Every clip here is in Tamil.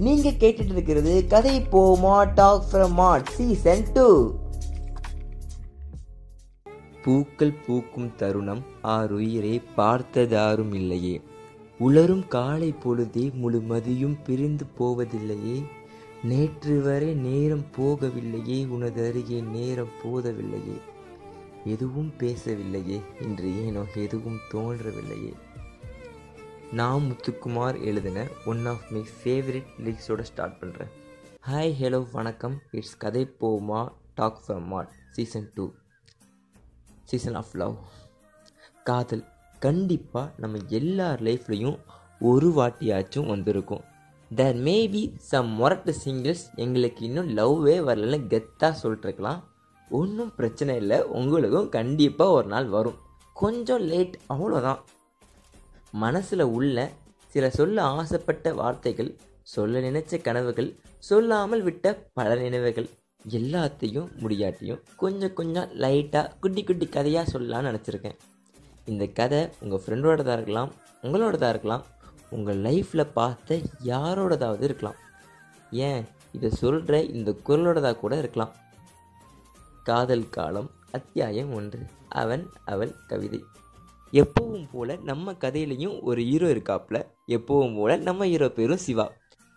நீங்க கேட்டுட்டு இருக்கிறது கதை போமா talk from mad season two. பூக்கள் பூக்கும் தருணம் ஆறுயிரை பார்த்ததாரும் இல்லையே. உலரும் காலை பொழுதே முழுமதியும் பிரிந்து போவதில்லையே. நேற்று வரை நேரம் போகவில்லையே உனது அருகே நேரம் போதவில்லையே. எதுவும் பேசவில்லையே இன்று ஏனோ எதுவும் தோன்றவில்லையே. நான் முத்துக்குமார் எழுதின ஒன் ஆஃப் மை ஃபேவரட் லிரிக்ஸோட ஸ்டார்ட் பண்ணுறேன் ஹாய் ஹலோ வணக்கம். இட்ஸ் கதை போமா talk from mad season two season of love காதல். கண்டிப்பாக நம்ம எல்லார் லைஃப்லையும் ஒரு வாட்டியாச்சும் வந்திருக்கும். தேர் மேபி சம் மொரட்டு சிங்கிள்ஸ் எங்களுக்கு இன்னும் லவ்வே வரலன்னு கெத்தாக சொல்லிட்டுருக்கலாம். ஒன்றும் பிரச்சனை இல்லை. உங்களுக்கும் கண்டிப்பாக ஒரு நாள் வரும். கொஞ்சம் லேட் அவ்வளோதான் மனசில் உள்ள சில சொல்ல ஆசைப்பட்ட வார்த்தைகள் சொல்ல நினைச்ச கனவுகள் சொல்லாமல் விட்ட பல நினைவுகள் எல்லாத்தையும் முடியாட்டியும் கொஞ்சம் கொஞ்சம் லைட்டாக குட்டி குட்டி கதையாக சொல்லலாம்னு நினச்சிருக்கேன். இந்த கதை உங்கள் ஃப்ரெண்டோடதாக இருக்கலாம் உங்களோடதாக இருக்கலாம் உங்கள் லைஃப்பில் பார்த்த யாரோடதாவது இருக்கலாம். ஏன்? இதை சொல்கிற இந்த குரலோடதாக கூட இருக்கலாம். காதல் காலம் அத்தியாயம் ஒன்று. அவன் அவள் கவிதை. எப்பவும் போல நம்ம கதையிலையும் ஒரு ஹீரோ இருக்காப்புல. எப்பவும் போல நம்ம ஹீரோ பேரும் சிவா.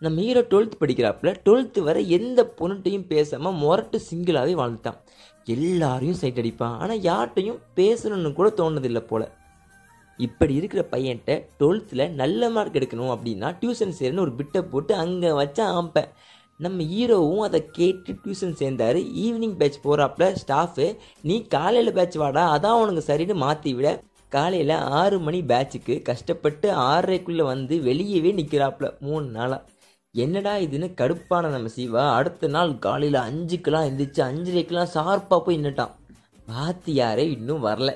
நம்ம ஹீரோ டுவெல்த் படிக்கிறாப்புல டுவெல்த்து வரை எந்த பொண்ணுட்டையும் பேசாமல் மொரட்டு சிங்கிளாகவே வாழ்ந்துட்டான். எல்லாரையும் சைட் அடிப்பான். ஆனால் யார்கிட்டையும் பேசணும்னு கூட தோணுதில்லை போல. இப்படி இருக்கிற பையன்கிட்ட டுவெல்த்தில் நல்ல மார்க் எடுக்கணும் அப்படின்னா டியூஷன் சேர்னு ஒரு பிட்டை போட்டு அங்கே வச்சா ஆம்பேன் நம்ம ஹீரோவும் அதை கேட்டு டியூஷன் சேர்ந்தார். ஈவினிங் பேட்ச் போகிறாப்புல ஸ்டாஃபு நீ காலையில் பேட்ச் வாடா அதான் உனக்கு சரின்னு மாற்றி விட காலையில் ஆறு மணி பேட்சுக்கு கஷ்டப்பட்டு ஆறரைக்குள்ளே வந்து வெளியவே நிற்கிறாப்புல மூணு நாளாக என்னடா இதுன்னு கடுப்பான நம்ம சிவா. அடுத்த நாள் காலையில் அஞ்சுக்கெலாம் எந்திரிச்சு அஞ்சரைக்கெலாம் ஷார்ப்பாக போய் நின்றுட்டான் வாத்தியாரே இன்னும் வரல.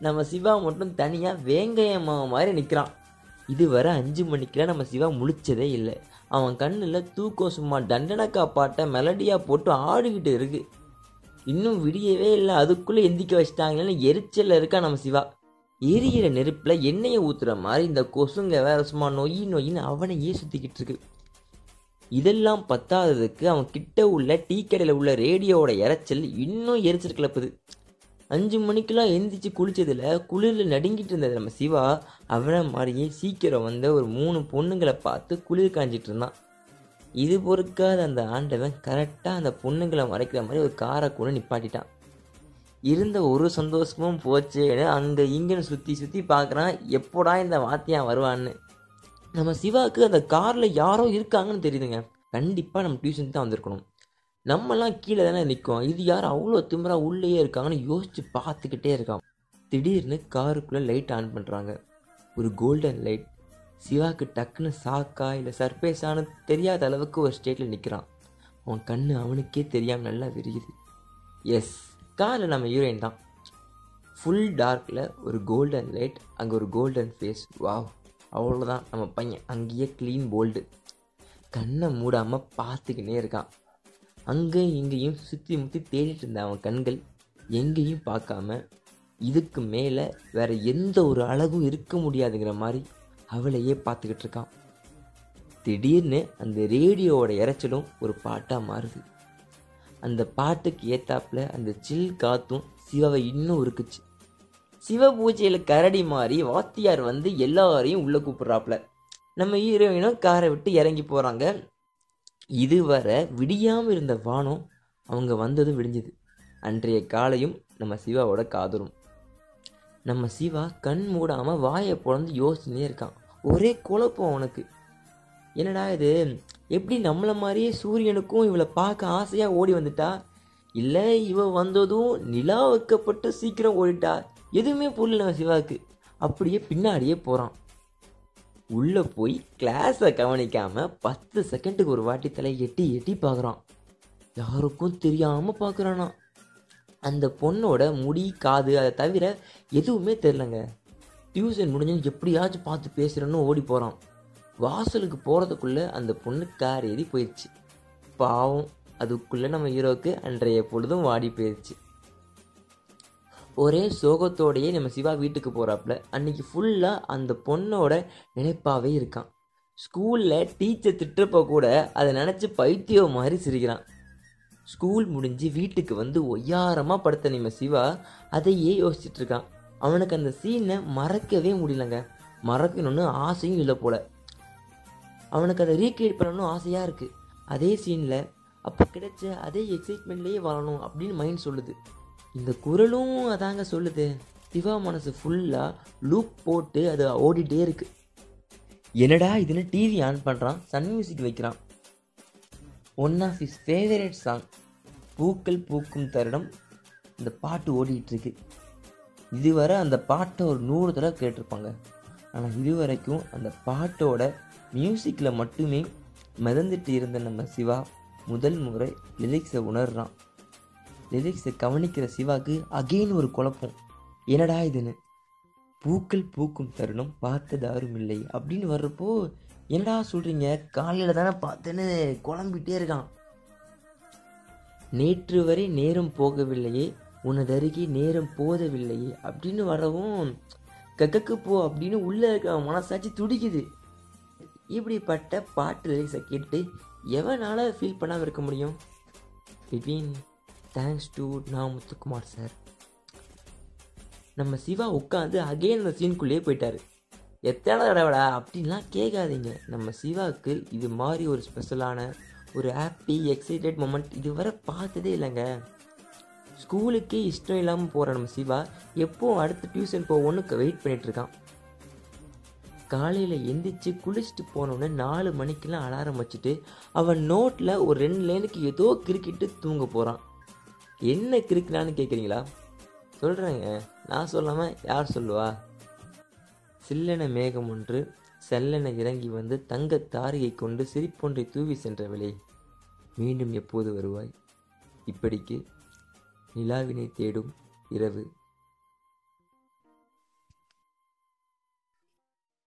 நம்ம சிவா மட்டும் தனியாக வேங்கைய மாதிரி நிற்கிறான் இதுவரை அஞ்சு மணிக்கெலாம் நம்ம சிவா முழிச்சதே இல்லை. அவன் கண்ணில் தூக்கம் சும்மா தண்டனக்கா பாட்டை மெலடியாக போட்டு ஆடிக்கிட்டு இருக்கு. இன்னும் விடியவே இல்லை. அதுக்குள்ளே எந்திக்க வச்சிட்டாங்களேன்னு எரிச்சலில் இருக்கா நம்ம சிவா. எரியிற நெருப்பில் எண்ணெயை ஊற்றுற மாதிரி இந்த கொசுங்க வேற சும்மா நொய் நொயின்னு அவனையே சுற்றிக்கிட்டு இருக்கு. இதெல்லாம் பத்தாததுக்கு அவன் கிட்ட உள்ள டீ கடையில் உள்ள ரேடியோவோட இறைச்சல் இன்னும் எரிச்சல் கிளப்புது. அஞ்சு மணிக்கெல்லாம் எந்திரிச்சு குளித்ததில் குளிரில் நடுங்கிட்டு இருந்தது நம்ம சிவா அவனை மாதிரியே சீக்கிரம் வந்த ஒரு மூணு பொண்ணுங்களை பார்த்து குளிர் காஞ்சிட்டு இருந்தான். இது பொறுக்காத அந்த ஆண்டவன் கரெக்டாக அந்த பொண்ணுங்களை மறைக்கிற மாதிரி ஒரு காரை கூட நிப்பாட்டிட்டான். இருந்த ஒரு சந்தோஷமும் போச்சேன்னு அங்கே இங்கேன்னு சுற்றி சுற்றி பார்க்குறான் எப்போடா இந்த வாத்தியான் வருவான்னு. நம்ம சிவாவுக்கு அந்த காரில் யாரோ இருக்காங்கன்னு தெரியுதுங்க. கண்டிப்பாக நம்ம டியூஷன் தான் வந்திருக்கணும். நம்மலாம் கீழே தானே நிற்கும் இது யார் அவ்வளோ திமிரா உள்ளேயே இருக்காங்கன்னு யோசிச்சு பார்த்துக்கிட்டே இருக்கான். திடீர்னு காருக்குள்ளே லைட் ஆன் பண்ணுறாங்க ஒரு கோல்டன் லைட் சிவாக்கு டக்குன்னு சாக்கா இல்லை சர்ப்ரைஸானு தெரியாத அளவுக்கு ஒரு ஸ்டேட்டில் நிற்கிறான் அவன் கண்ணு அவனுக்கே தெரியாமல் நல்லா விரியுது. எஸ் காரில் நம்ம ஹீரோயின் தான். ஃபுல் டார்க்கில் ஒரு கோல்டன் லைட் அங்கே ஒரு கோல்டன் ஃபேஸ் வாவ் அவ்வளோதான் நம்ம பையன் அங்கேயே க்ளீன் போல்டு கண்ணை மூடாமல் பார்த்துக்கினே இருக்கான். அங்கேயும் இங்கேயும் சுற்றி முற்றி தேடிட்டு இருந்த அவன் கண்கள். எங்கேயும் பார்க்காம இதுக்கு மேலே வேற எந்த ஒரு அழகும் இருக்க முடியாதுங்கிற மாதிரி அவளையே பார்த்துக்கிட்டு இருக்கான். திடீர்னு அந்த ரேடியோவோட இறைச்சலும் ஒரு பாட்டாக மாறுது. அந்த பாட்டுக்கு ஏத்தாப்புல அந்த சில் காத்தும் சிவாவை இன்னும் இருக்குச்சு சிவ பூஜையில் கரடி மாறி வாத்தியார் வந்து எல்லாரையும் உள்ளே கூப்பிட்றாப்புல. நம்ம ஹீரோயினும் காரை விட்டு இறங்கி போகிறாங்க இதுவரை விடியாமல் இருந்த வானம் அவங்க வந்ததும் விடிஞ்சுது. அன்றைய காலையும் நம்ம சிவாவோட காதலும் நம்ம சிவா கண் மூடாமல் வாயை பொழந்து யோசிச்சுனே இருக்கான். ஒரே குழப்பம் அவனுக்கு. என்னடா இது? எப்படி நம்மளை மாதிரியே சூரியனுக்கும் இவளை பார்க்க ஆசையாக ஓடி வந்துட்டா? இல்லை இவ வந்ததும் நிலா வைக்கப்பட்டு சீக்கிரம் ஓடிட்டா. எதுவுமே புரியல சிவாக்கு சிவாவுக்கு. அப்படியே பின்னாடியே போகிறான் உள்ளே போய் கிளாஸை கவனிக்காமல் பத்து செகண்டுக்கு ஒரு வாட்டி தலை எட்டி எட்டி பார்க்குறான். யாருக்கும் தெரியாமல் பார்க்குறானா? அந்த பொண்ணோட முடி காது அதை தவிர எதுவுமே தெரிலங்க டியூஷன் முடிஞ்சு எப்படியாச்சும் பார்த்து பேசுகிறேன்னு ஓடி போகிறான் வாசலுக்கு போகிறதுக்குள்ளே அந்த பொண்ணு கார் ஏறி போயிடுச்சு பாவம் அதுக்குள்ளே நம்ம ஹீரோவுக்கு அன்றைய பொழுதும் வாடி போயிடுச்சு ஒரே சோகத்தோடையே நம்ம சிவா வீட்டுக்கு போகிறாப்புல அன்னைக்கு ஃபுல்லாக அந்த பொண்ணோட நினைப்பாகவே இருக்கான். ஸ்கூலில் டீச்சர் திட்டுறப்ப கூட அதை நினச்சி பைத்தியம் மாதிரி சிரிக்கிறான். ஸ்கூல் முடிஞ்சு வீட்டுக்கு வந்து ஒய்யாரமாக படுத்த நம்ம சிவா அதையே யோசிச்சுட்டு இருக்கான். அவனுக்கு அந்த சீனை மறக்கவே முடியலங்க. மறக்கணும்னு ஆசையும் இல்லை போல. அவனுக்கு அதை ரீக்ரியேட் பண்ணணும் ஆசையாக இருக்குது அதே சீனில் அப்போ கிடைச்ச அதே எக்ஸைட்மெண்ட்லேயே வாழணும் அப்படின்னு மைண்ட் சொல்லுது. இந்த குரலும் அதாங்க சொல்லுது. சிவா மனசு ஃபுல்லாக லூப் போட்டு அது ஓடிட்டே இருக்கு. என்னடா இதுன்னு டிவி ஆன் பண்ணுறான் சன் மியூசிக் வைக்கிறான். One of his favourite song பூக்கள் பூக்கும் தருடம் இந்த பாட்டு ஓடிட்டு இருக்கு. இதுவரை அந்த பாட்டை ஒரு நூறு தடவை கேட்டிருப்பாங்க. ஆனால் இதுவரைக்கும் அந்த பாட்டோட மியூசிக்கில் மட்டுமே மிதந்துட்டு இருந்த நம்ம சிவா முதல் முறை லிரிக்ஸை உணர்றான். லிரிக்ஸை கவனிக்கிற சிவாக்கு அகெயின் ஒரு குழப்பம். என்னடா இதுன்னு? பூக்கள் பூக்கும் தருணம் பார்த்தது யாரும் இல்லை. அப்படின்னு வர்றப்போ என்னடா சொல்கிறீங்க காலையில் தானே பார்த்தேன்னு குழம்பிட்டே இருக்கான். நேற்று வரை நேரம் போகவில்லையே உனது அருகே நேரம் போதவில்லையே அப்படின்னு வரவும் கக்கக்கு போ அப்படின்னு உள்ளே இருக்க மனசாட்சி துடிக்குது. இப்படிப்பட்ட பாட்டு லிரிக்ஸை கேட்டு எவனால் ஃபீல் பண்ணாமல் இருக்க முடியும்? பிட்வீன் தேங்க்ஸ் டு நா முத்துக்குமார் சார். நம்ம சிவா உட்காந்து அகைன் அந்த சீனுக்குள்ளேயே போயிட்டார். எத்தனை தடவைடா அப்படின்லாம் கேட்காதீங்க. நம்ம சிவாவுக்கு இது மாதிரி ஒரு ஸ்பெஷலான ஒரு ஹாப்பி எக்ஸைட்டட் மூமெண்ட் இதுவரை பார்த்ததே இல்லைங்க. ஸ்கூலுக்கே இஷ்டம் இல்லாமல் போகிற நம்ம சிவா எப்போ அடுத்து டியூஷன் போவோன்னு வெயிட் பண்ணிகிட்ருக்கான் இருக்கான். காலையில் எந்திரிச்சு குளிச்சுட்டு போனோடனே நாலு மணிக்கெல்லாம் அலாரம் வச்சுட்டு அவன் நோட்டில் ஒரு ரெண்டு லைனுக்கு ஏதோ கிறுக்கிட்டு தூங்க போகிறான் என்ன கிரிக்கலான்னு கேட்குறீங்களா சொல்கிறேங்க நான் சொல்லாமல் யார் சொல்லுவா? சில்லென மேகம் ஒன்று செல்லென இறங்கி வந்து தங்க தாரியை கொண்டு சிரிப்பொன்றை தூவி சென்றவளே மீண்டும் எப்போது வருவாய்? இப்படிக்கு நிலாவினை தேடும் இரவு